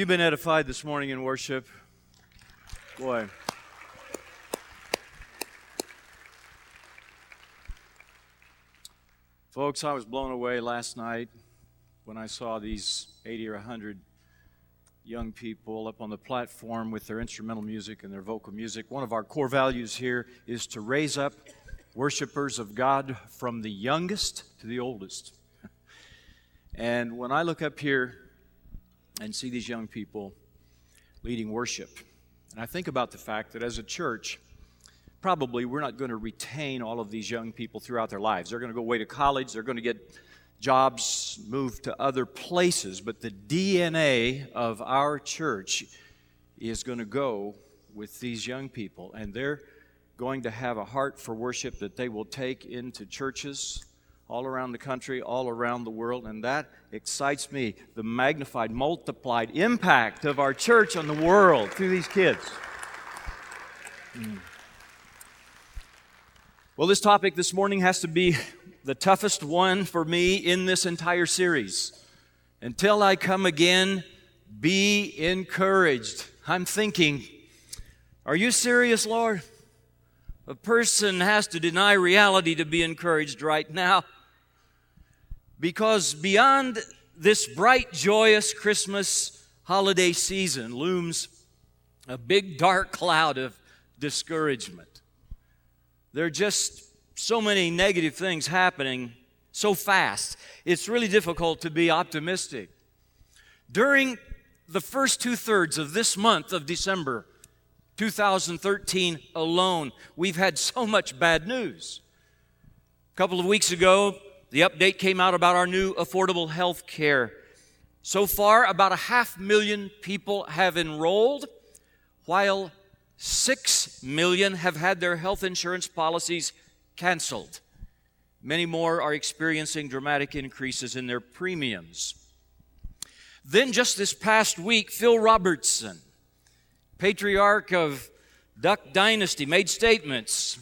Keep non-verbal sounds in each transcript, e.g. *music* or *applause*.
you been edified this morning in worship? Boy. Folks, I was blown away last night when I saw these 80 or 100 young people up on the platform with their instrumental music and their vocal music. One of our core values here is to raise up worshipers of God from the youngest to the oldest. *laughs* And when I look up here and see these young people leading worship, and I think about the fact that as a church, probably we're not going to retain all of these young people throughout their lives. They're going to go away to college, they're going to get jobs, move to other places, but the DNA of our church is going to go with these young people, and they're going to have a heart for worship that they will take into churches all around the country, all around the world, and that excites me the magnified, multiplied impact of our church on the world through these kids. Mm. Well, this topic this morning has to be the toughest one for me in this entire series. Until I come again, be encouraged. I'm thinking, are you serious, Lord? A person has to deny reality to be encouraged right now. Because beyond this bright, joyous Christmas holiday season looms a big dark cloud of discouragement. There are just so many negative things happening so fast. It's really difficult to be optimistic. During the first two thirds of this month of December 2013 alone, we've had so much bad news. A couple of weeks ago, the update came out about our new affordable health care. So far, about a half million people have enrolled, while six million have had their health insurance policies canceled. Many more are experiencing dramatic increases in their premiums. Then, just this past week, Phil Robertson, patriarch of Duck Dynasty, made statements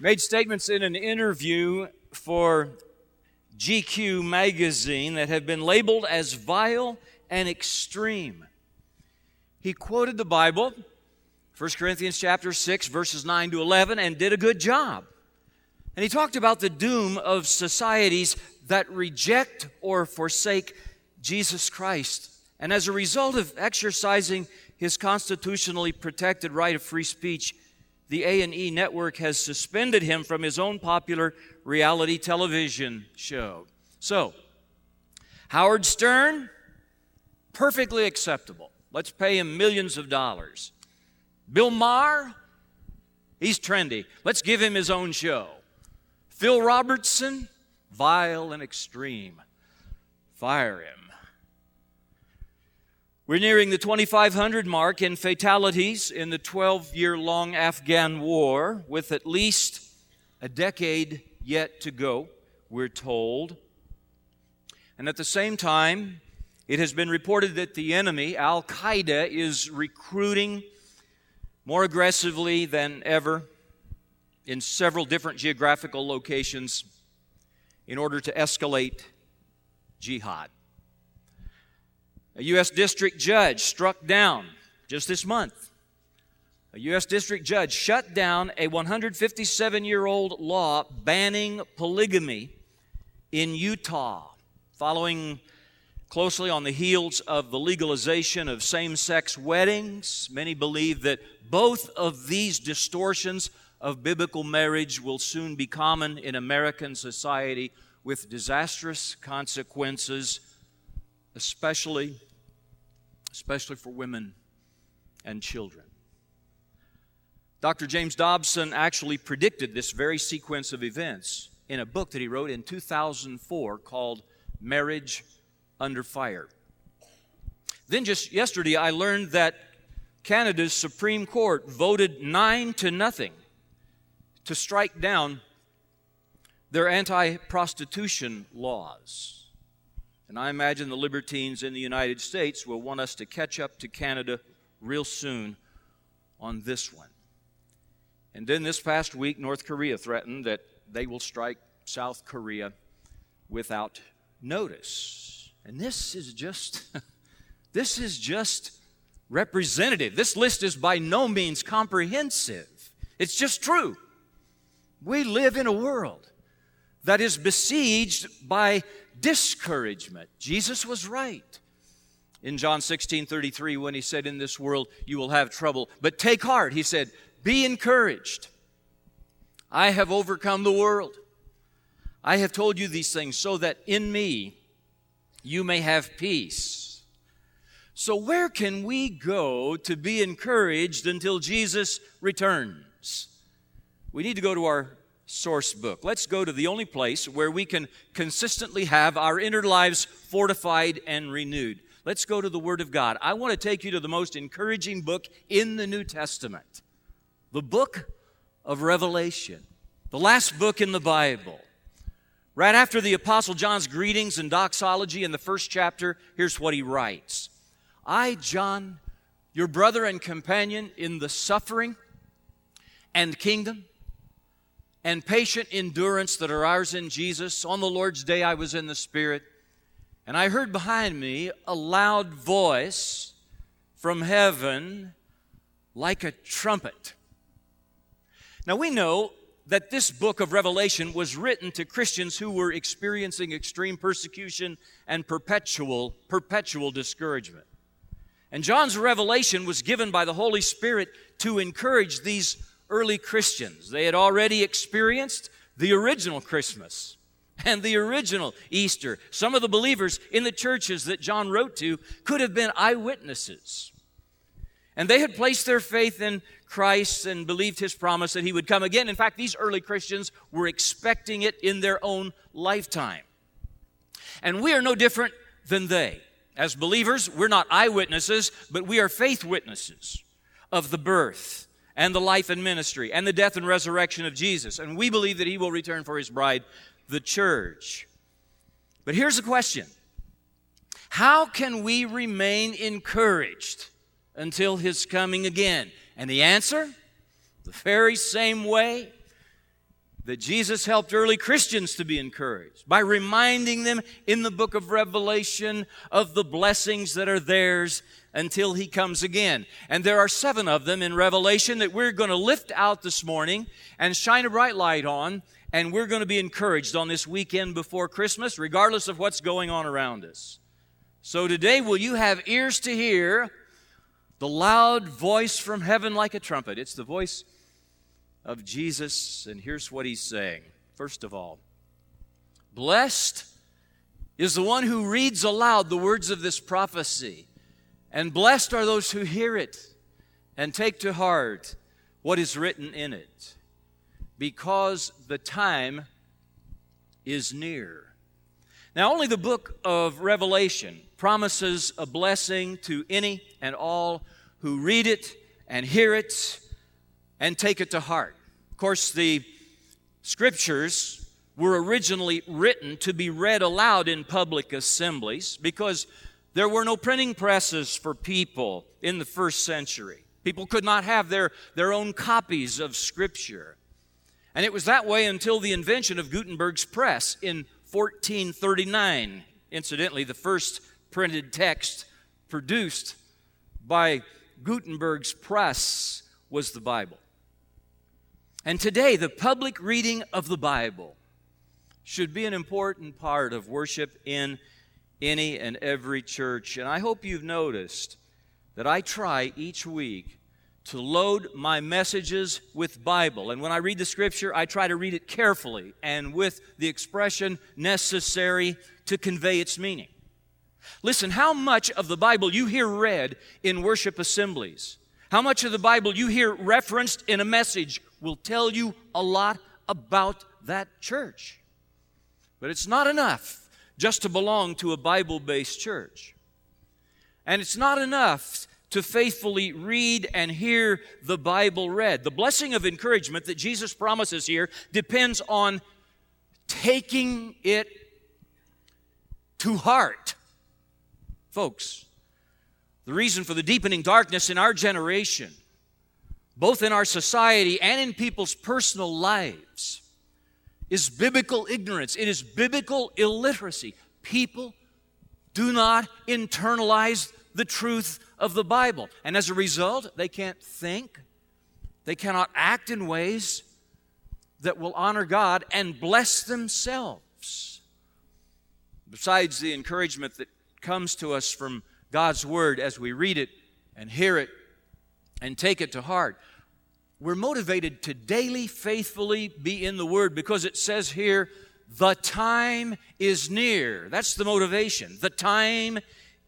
made statements in an interview for GQ magazine that have been labeled as vile and extreme. He quoted the Bible, 1 Corinthians chapter 6 verses 9 to 11 and did a good job. And he talked about the doom of societies that reject or forsake Jesus Christ. And as a result of exercising his constitutionally protected right of free speech, the A&E network has suspended him from his own popular reality television show. So, Howard Stern, perfectly acceptable. Let's pay him millions of dollars. Bill Maher, he's trendy. Let's give him his own show. Phil Robertson, vile and extreme. Fire him. We're nearing the 2,500 mark in fatalities in the 12 year long Afghan war, with at least a decade yet to go, we're told. And at the same time, it has been reported that the enemy, Al Qaeda, is recruiting more aggressively than ever in several different geographical locations in order to escalate jihad. A U.S. district judge struck down just this month. A U.S. district judge shut down a 157 year old law banning polygamy in Utah, following closely on the heels of the legalization of same sex weddings. Many believe that both of these distortions of biblical marriage will soon be common in American society with disastrous consequences especially especially for women and children. Dr. James Dobson actually predicted this very sequence of events in a book that he wrote in 2004 called Marriage Under Fire. Then just yesterday I learned that Canada's Supreme Court voted 9 to nothing to strike down their anti-prostitution laws. And I imagine the libertines in the United States will want us to catch up to Canada real soon on this one. And then this past week, North Korea threatened that they will strike South Korea without notice, and this is just *laughs* this is just representative. This list is by no means comprehensive. It's just true. We live in a world that is besieged by discouragement. Jesus was right in John 16 33 when he said, In this world you will have trouble. But take heart, he said, Be encouraged. I have overcome the world. I have told you these things so that in me you may have peace. So, where can we go to be encouraged until Jesus returns? We need to go to our source book. Let's go to the only place where we can consistently have our inner lives fortified and renewed. Let's go to the Word of God. I want to take you to the most encouraging book in the New Testament the book of Revelation, the last book in the Bible. Right after the Apostle John's greetings and doxology in the first chapter, here's what he writes I, John, your brother and companion in the suffering and kingdom and patient endurance that are ours in Jesus, on the Lord's day I was in the Spirit and I heard behind me a loud voice from heaven like a trumpet. Now we know that this book of Revelation was written to Christians who were experiencing extreme persecution and perpetual perpetual discouragement. And John's revelation was given by the Holy Spirit to encourage these early Christians. They had already experienced the original Christmas and the original Easter. Some of the believers in the churches that John wrote to could have been eyewitnesses. And they had placed their faith in Christ and believed his promise that he would come again. In fact, these early Christians were expecting it in their own lifetime. And we are no different than they. As believers, we're not eyewitnesses, but we are faith witnesses of the birth and the life and ministry and the death and resurrection of Jesus. And we believe that he will return for his bride the church. But here's the question How can we remain encouraged until his coming again? And the answer? The very same way that Jesus helped early Christians to be encouraged by reminding them in the book of Revelation of the blessings that are theirs until he comes again. And there are seven of them in Revelation that we're going to lift out this morning and shine a bright light on and we're going to be encouraged on this weekend before Christmas, regardless of what's going on around us. So today, will you have ears to hear the loud voice from heaven like a trumpet? It's the voice of Jesus, and here's what he's saying. First of all, blessed is the one who reads aloud the words of this prophecy, and blessed are those who hear it and take to heart what is written in it because the time is near. Now, only the book of Revelation promises a blessing to any and all who read it and hear it and take it to heart. Of course, the scriptures were originally written to be read aloud in public assemblies because there were no printing presses for people in the first century. People could not have their, their own copies of Scripture. And it was that way until the invention of Gutenberg's press in 1439. Incidentally, the first printed text produced by Gutenberg's press was the Bible. And today, the public reading of the Bible should be an important part of worship in any and every church. And I hope you've noticed that I try each week to load my messages with Bible. And when I read the scripture, I try to read it carefully and with the expression necessary to convey its meaning. Listen, how much of the Bible you hear read in worship assemblies, how much of the Bible you hear referenced in a message will tell you a lot about that church. But it's not enough just to belong to a Bible based church. And it's not enough to faithfully read and hear the Bible read. The blessing of encouragement that Jesus promises here depends on taking it to heart. Folks, the reason for the deepening darkness in our generation, both in our society and in people's personal lives, is biblical ignorance. It is biblical illiteracy. people do not internalize the truth of the Bible. And as a result, they can't think, they cannot act in ways that will honor God and bless themselves. Besides the encouragement that comes to us from God's Word as we read it and hear it and take it to heart, we're motivated to daily faithfully be in the Word because it says here, the time is near. That's the motivation. The time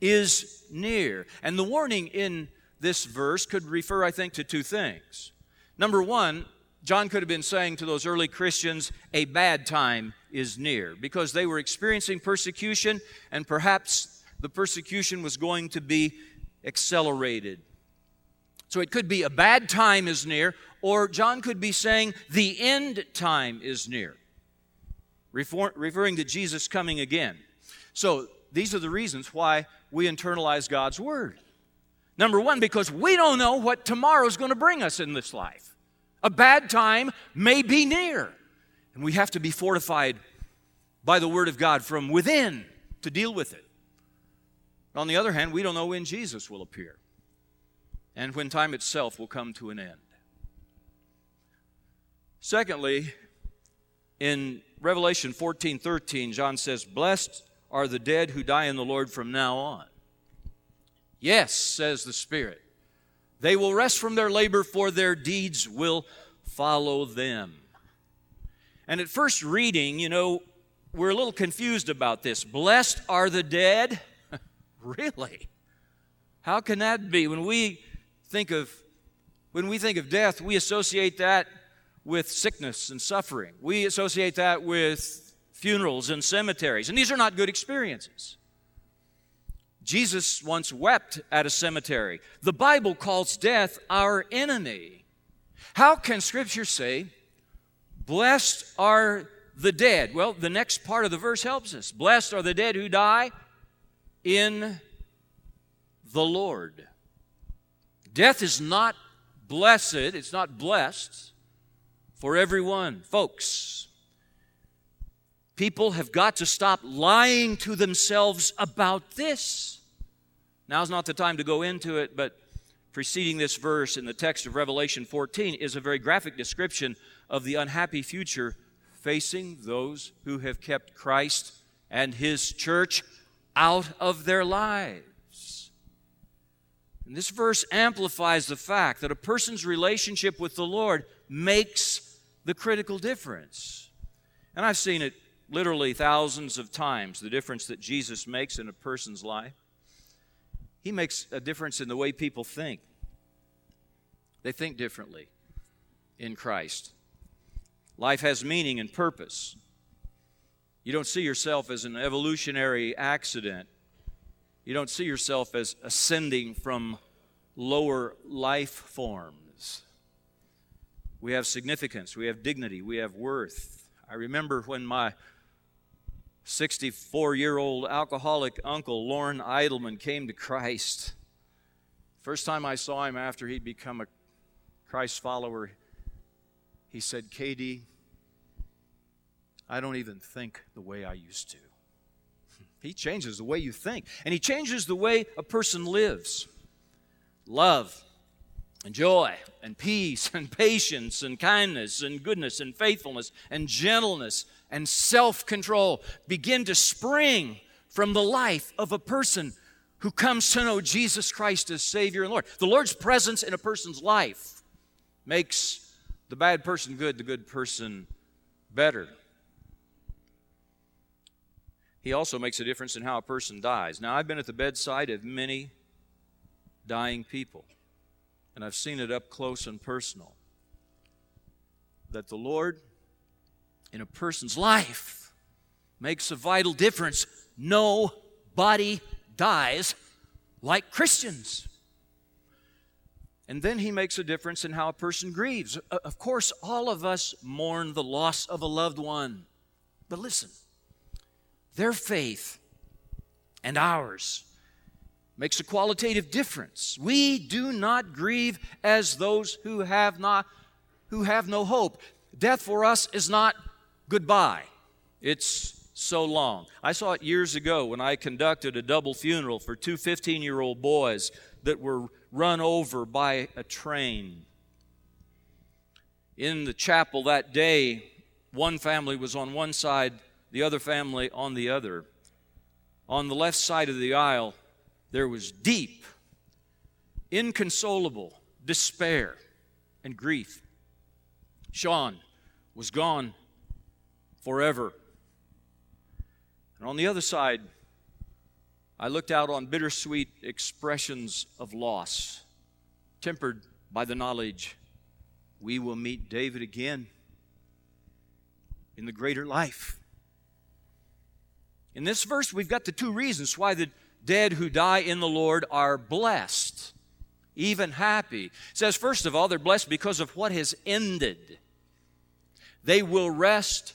is near. And the warning in this verse could refer, I think, to two things. Number one, John could have been saying to those early Christians, a bad time is near, because they were experiencing persecution, and perhaps the persecution was going to be accelerated. So it could be a bad time is near, or John could be saying the end time is near, referring to Jesus coming again. So these are the reasons why we internalize God's Word. Number one, because we don't know what tomorrow is going to bring us in this life. A bad time may be near. And we have to be fortified by the Word of God from within to deal with it. On the other hand, we don't know when Jesus will appear and when time itself will come to an end. Secondly, in Revelation 14 13, John says, Blessed are the dead who die in the Lord from now on. Yes, says the Spirit. They will rest from their labor, for their deeds will follow them. And at first reading, you know, we're a little confused about this. Blessed are the dead? *laughs* really? How can that be? When we think of when we think of death, we associate that with sickness and suffering. We associate that with funerals and cemeteries, and these are not good experiences. Jesus once wept at a cemetery. The Bible calls death our enemy. How can Scripture say, Blessed are the dead? Well, the next part of the verse helps us. Blessed are the dead who die in the Lord. Death is not blessed, it's not blessed for everyone. Folks, People have got to stop lying to themselves about this. Now's not the time to go into it, but preceding this verse in the text of Revelation 14 is a very graphic description of the unhappy future facing those who have kept Christ and His church out of their lives. And this verse amplifies the fact that a person's relationship with the Lord makes the critical difference. And I've seen it literally thousands of times the difference that Jesus makes in a person's life. He makes a difference in the way people think. They think differently in Christ. Life has meaning and purpose. You don't see yourself as an evolutionary accident. You don't see yourself as ascending from lower life forms. We have significance, we have dignity, we have worth. I remember when my 64 year old alcoholic uncle, Lorne Idleman, came to Christ. First time I saw him after he'd become a Christ follower, he said, KD, I don't even think the way I used to. He changes the way you think, and he changes the way a person lives. Love, and joy and peace and patience and kindness and goodness and faithfulness and gentleness and self control begin to spring from the life of a person who comes to know Jesus Christ as Savior and Lord. The Lord's presence in a person's life makes the bad person good, the good person better. He also makes a difference in how a person dies. Now, I've been at the bedside of many dying people and I've seen it up close and personal, that the Lord in a person's life makes a vital difference. Nobody dies like Christians. And then he makes a difference in how a person grieves. Of course, all of us mourn the loss of a loved one. But listen, their faith and ours makes a qualitative difference. We do not grieve as those who have not who have no hope. Death for us is not goodbye. It's so long. I saw it years ago when I conducted a double funeral for two 15 year old boys that were run over by a train. In the chapel that day, one family was on one side, the other family on the other. On the left side of the aisle, there was deep, inconsolable despair and grief. Sean was gone forever. And on the other side, I looked out on bittersweet expressions of loss, tempered by the knowledge we will meet David again in the greater life. In this verse, we've got the two reasons why the dead who die in the Lord are blessed, even happy. It says, first of all, they're blessed because of what has ended. They will rest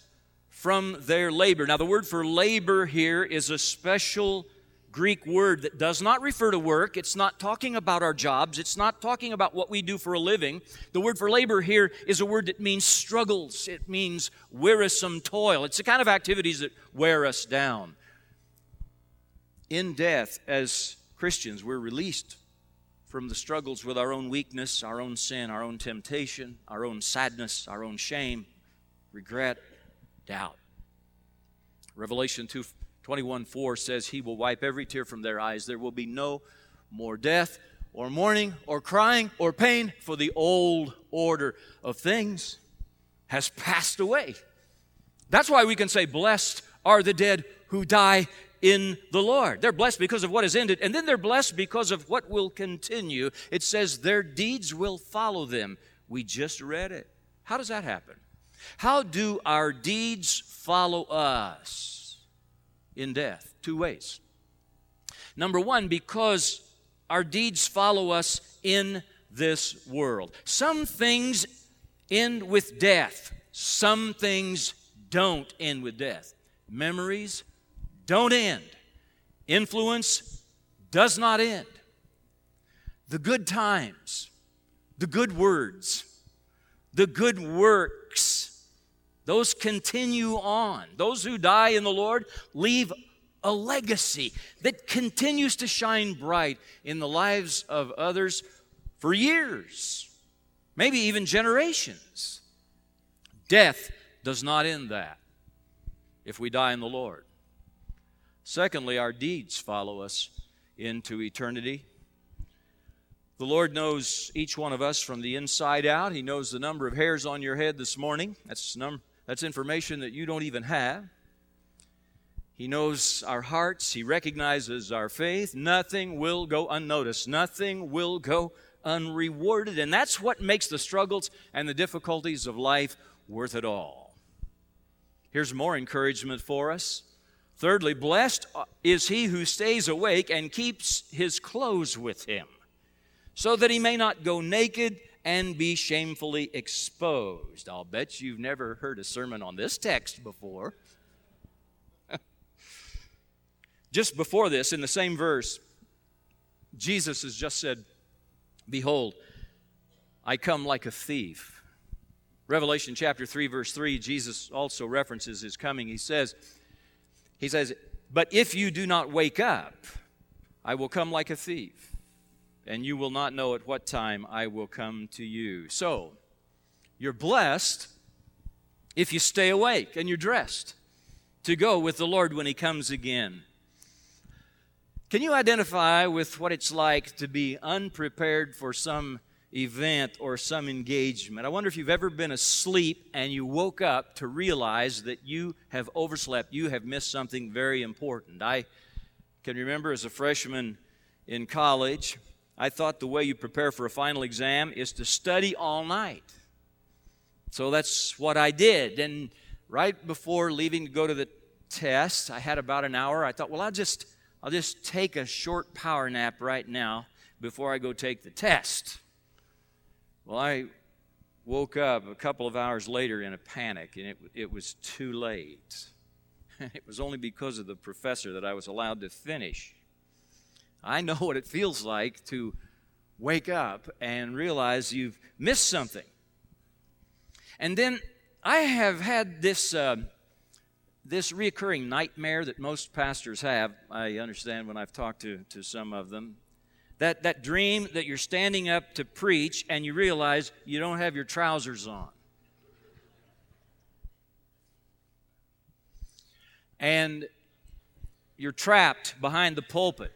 from their labor. Now, the word for labor here is a special Greek word that does not refer to work. It's not talking about our jobs. It's not talking about what we do for a living. The word for labor here is a word that means struggles. It means wearisome toil. It's the kind of activities that wear us down. In death, as Christians, we're released from the struggles with our own weakness, our own sin, our own temptation, our own sadness, our own shame, regret, doubt. Revelation 2 21 4 says, He will wipe every tear from their eyes. There will be no more death, or mourning, or crying, or pain, for the old order of things has passed away. That's why we can say, Blessed are the dead who die in the Lord. They're blessed because of what has ended, and then they're blessed because of what will continue. It says, Their deeds will follow them. We just read it. How does that happen? How do our deeds follow us in death? Two ways. Number one, because our deeds follow us in this world. Some things end with death, some things don't end with death. Memories don't end, influence does not end. The good times, the good words, the good works those continue on. Those who die in the Lord leave a legacy that continues to shine bright in the lives of others for years, maybe even generations. Death does not end that if we die in the Lord. Secondly, our deeds follow us into eternity. The Lord knows each one of us from the inside out. He knows the number of hairs on your head this morning. That's number that's information that you don't even have. He knows our hearts. He recognizes our faith. Nothing will go unnoticed. Nothing will go unrewarded. And that's what makes the struggles and the difficulties of life worth it all. Here's more encouragement for us. Thirdly, blessed is he who stays awake and keeps his clothes with him, so that he may not go naked and be shamefully exposed. I'll bet you've never heard a sermon on this text before. *laughs* just before this, in the same verse, Jesus has just said, Behold, I come like a thief. Revelation chapter 3, verse 3, Jesus also references his coming. He says, He says, But if you do not wake up, I will come like a thief and you will not know at what time I will come to you. So, you're blessed if you stay awake and you're dressed to go with the Lord when He comes again. Can you identify with what it's like to be unprepared for some event or some engagement? I wonder if you've ever been asleep and you woke up to realize that you have overslept, you have missed something very important. I can remember as a freshman in college, I thought the way you prepare for a final exam is to study all night. So that's what I did. And right before leaving to go to the test, I had about an hour. I thought, well, I'll just I'll just take a short power nap right now before I go take the test. Well, I woke up a couple of hours later in a panic, and it, it was too late. *laughs* it was only because of the professor that I was allowed to finish. I know what it feels like to wake up and realize you've missed something. And then I have had this, uh, this reoccurring nightmare that most pastors have, I understand when I've talked to, to some of them, that, that dream that you're standing up to preach and you realize you don't have your trousers on. And you're trapped behind the pulpit.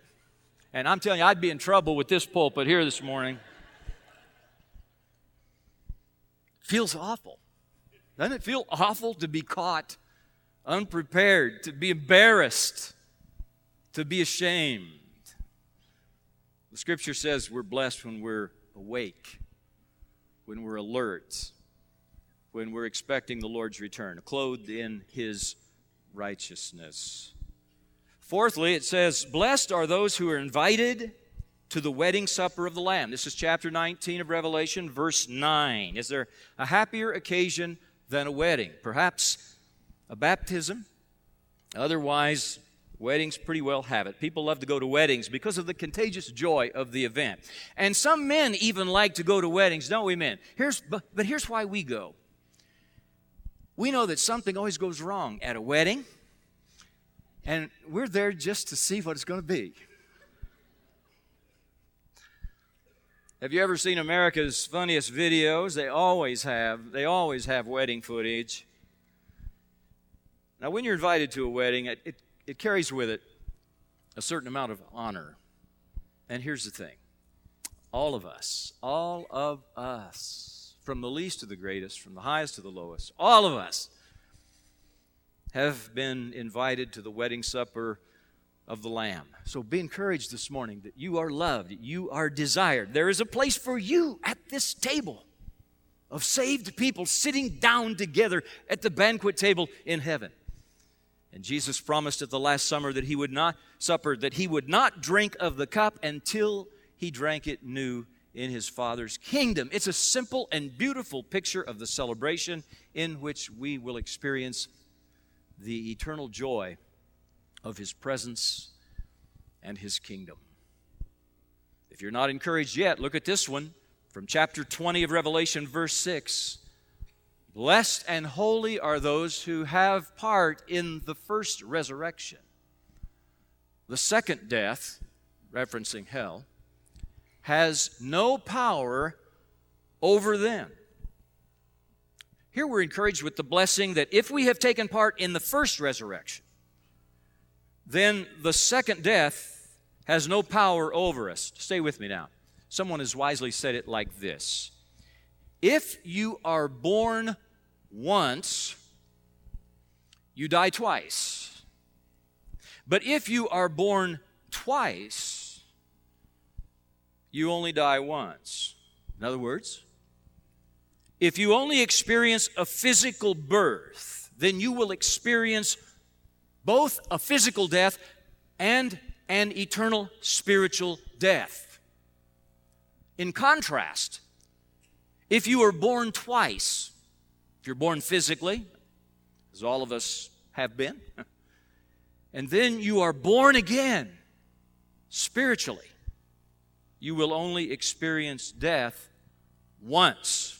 And I'm telling you, I'd be in trouble with this pulpit here this morning. Feels awful. Doesn't it feel awful to be caught unprepared, to be embarrassed, to be ashamed? The scripture says we're blessed when we're awake, when we're alert, when we're expecting the Lord's return, clothed in his righteousness. Fourthly, it says, Blessed are those who are invited to the wedding supper of the Lamb. This is chapter 19 of Revelation, verse 9. Is there a happier occasion than a wedding? Perhaps a baptism? Otherwise, weddings pretty well have it. People love to go to weddings because of the contagious joy of the event. And some men even like to go to weddings, don't we, men? Here's, but, but here's why we go. We know that something always goes wrong at a wedding and we're there just to see what it's going to be. Have you ever seen America's funniest videos? They always have. They always have wedding footage. Now, when you're invited to a wedding, it, it, it carries with it a certain amount of honor. And here's the thing all of us, all of us, from the least to the greatest, from the highest to the lowest, all of us have been invited to the wedding supper of the Lamb. So be encouraged this morning that you are loved, you are desired. There is a place for you at this table of saved people sitting down together at the banquet table in heaven. And Jesus promised at the last summer that he would not supper that he would not drink of the cup until he drank it new in his Father's kingdom. It's a simple and beautiful picture of the celebration in which we will experience the eternal joy of His presence and His kingdom. If you're not encouraged yet, look at this one from chapter 20 of Revelation, verse 6. Blessed and holy are those who have part in the first resurrection. The second death, referencing hell, has no power over them. Here we're encouraged with the blessing that if we have taken part in the first resurrection, then the second death has no power over us. Stay with me now. Someone has wisely said it like this If you are born once, you die twice. But if you are born twice, you only die once. In other words, if you only experience a physical birth, then you will experience both a physical death and an eternal spiritual death. In contrast, if you are born twice, if you're born physically, as all of us have been, *laughs* and then you are born again spiritually, you will only experience death once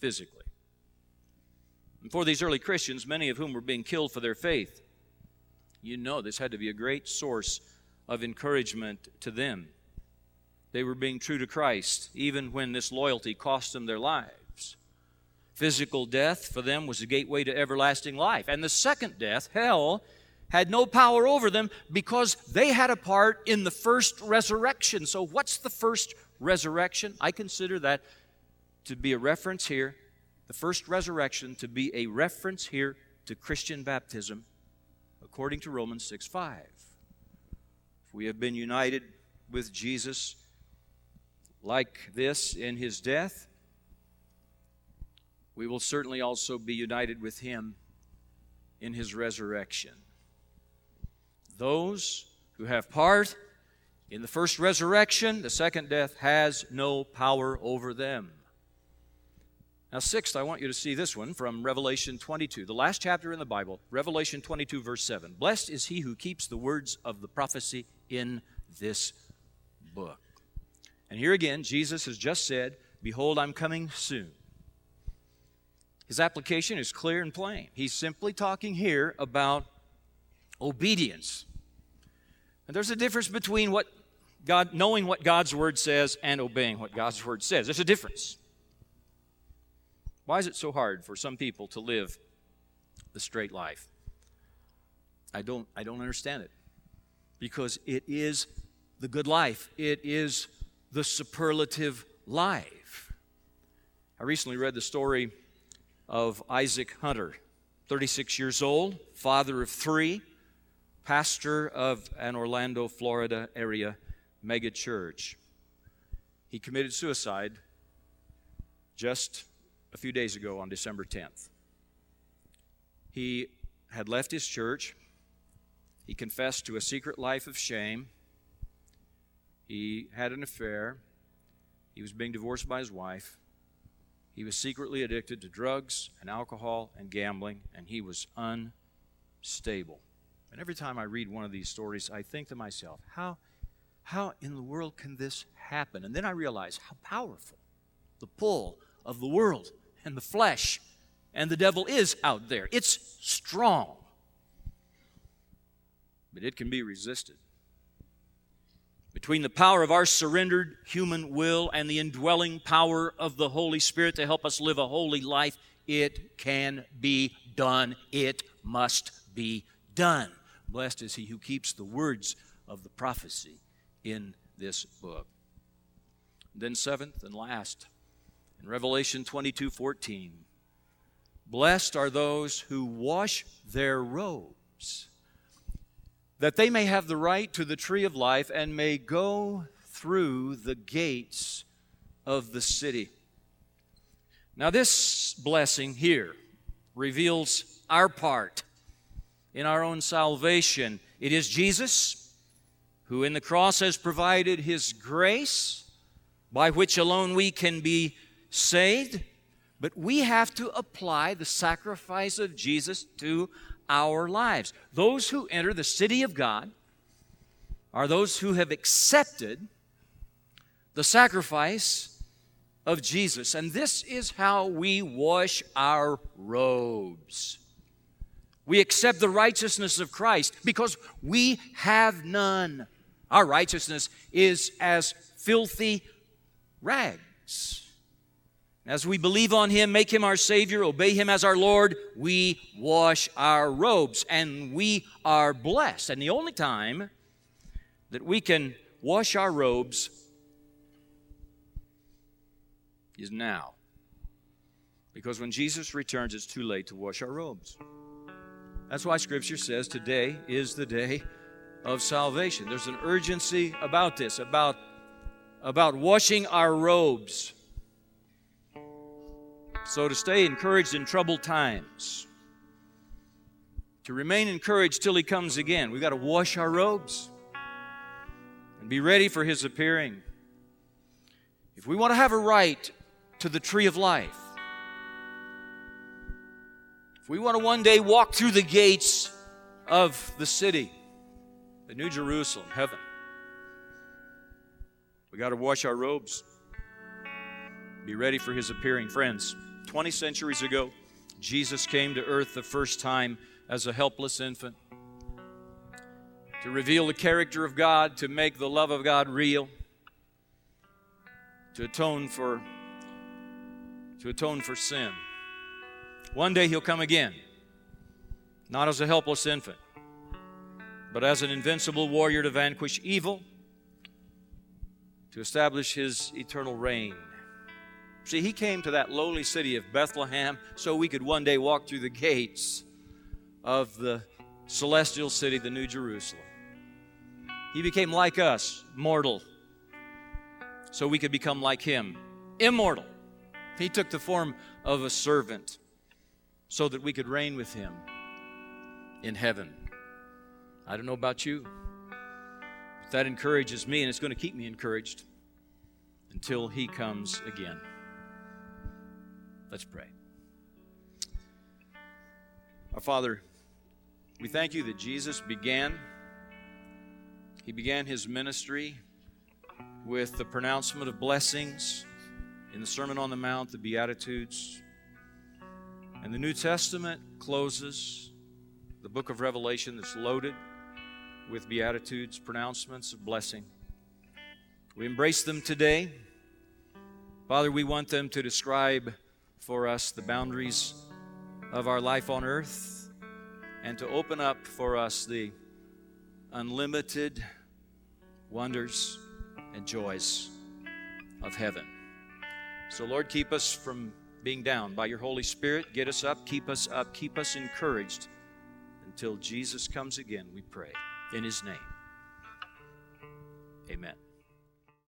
physically. And for these early Christians, many of whom were being killed for their faith, you know this had to be a great source of encouragement to them. They were being true to Christ, even when this loyalty cost them their lives. Physical death for them was the gateway to everlasting life. And the second death, hell, had no power over them because they had a part in the first resurrection. So, what's the first resurrection? I consider that to be a reference here, the first resurrection to be a reference here to Christian baptism according to Romans 6 5. If we have been united with Jesus like this in his death, we will certainly also be united with him in his resurrection. Those who have part in the first resurrection, the second death has no power over them. Now, sixth, I want you to see this one from Revelation 22, the last chapter in the Bible, Revelation 22, verse 7. Blessed is he who keeps the words of the prophecy in this book. And here again, Jesus has just said, Behold, I'm coming soon. His application is clear and plain. He's simply talking here about obedience. And there's a difference between what God knowing what God's word says and obeying what God's word says. There's a difference. Why is it so hard for some people to live the straight life? I don't I don't understand it. Because it is the good life. It is the superlative life. I recently read the story of Isaac Hunter, 36 years old, father of 3, pastor of an Orlando, Florida area mega church. He committed suicide just a few days ago on December 10th. He had left his church. He confessed to a secret life of shame. He had an affair. He was being divorced by his wife. He was secretly addicted to drugs and alcohol and gambling, and he was unstable. And every time I read one of these stories, I think to myself, how how in the world can this happen? And then I realize how powerful the pull of the world and the flesh and the devil is out there. It's strong, but it can be resisted. Between the power of our surrendered human will and the indwelling power of the Holy Spirit to help us live a holy life, it can be done. It must be done. Blessed is he who keeps the words of the prophecy in this book. Then, seventh and last, in Revelation 22 14, blessed are those who wash their robes, that they may have the right to the tree of life and may go through the gates of the city. Now, this blessing here reveals our part in our own salvation. It is Jesus who in the cross has provided his grace by which alone we can be saved. But we have to apply the sacrifice of Jesus to our lives. Those who enter the city of God are those who have accepted the sacrifice of Jesus. And this is how we wash our robes. We accept the righteousness of Christ because we have none. Our righteousness is as filthy rags. As we believe on Him, make Him our Savior, obey Him as our Lord, we wash our robes and we are blessed. And the only time that we can wash our robes is now. Because when Jesus returns, it's too late to wash our robes. That's why Scripture says today is the day of salvation. There's an urgency about this, about, about washing our robes. So, to stay encouraged in troubled times, to remain encouraged till He comes again, we've got to wash our robes and be ready for His appearing. If we want to have a right to the tree of life, if we want to one day walk through the gates of the city, the New Jerusalem, heaven. We got to wash our robes, be ready for his appearing. Friends, 20 centuries ago, Jesus came to earth the first time as a helpless infant to reveal the character of God, to make the love of God real, to atone for to atone for sin. One day he'll come again, not as a helpless infant, but as an invincible warrior to vanquish evil, to establish his eternal reign. See, he came to that lowly city of Bethlehem so we could one day walk through the gates of the celestial city, the New Jerusalem. He became like us, mortal, so we could become like him, immortal. He took the form of a servant so that we could reign with him in heaven. I don't know about you, but that encourages me, and it's going to keep me encouraged until He comes again. Let's pray. Our Father, we thank you that Jesus began he began his ministry with the pronouncement of blessings in the Sermon on the Mount, the Beatitudes. And the New Testament closes the book of Revelation that's loaded with beatitudes, pronouncements of blessing. We embrace them today. Father, we want them to describe for us the boundaries of our life on earth and to open up for us the unlimited wonders and joys of heaven. So, Lord, keep us from being down by your Holy Spirit. Get us up, keep us up, keep us encouraged until Jesus comes again, we pray. In his name, amen.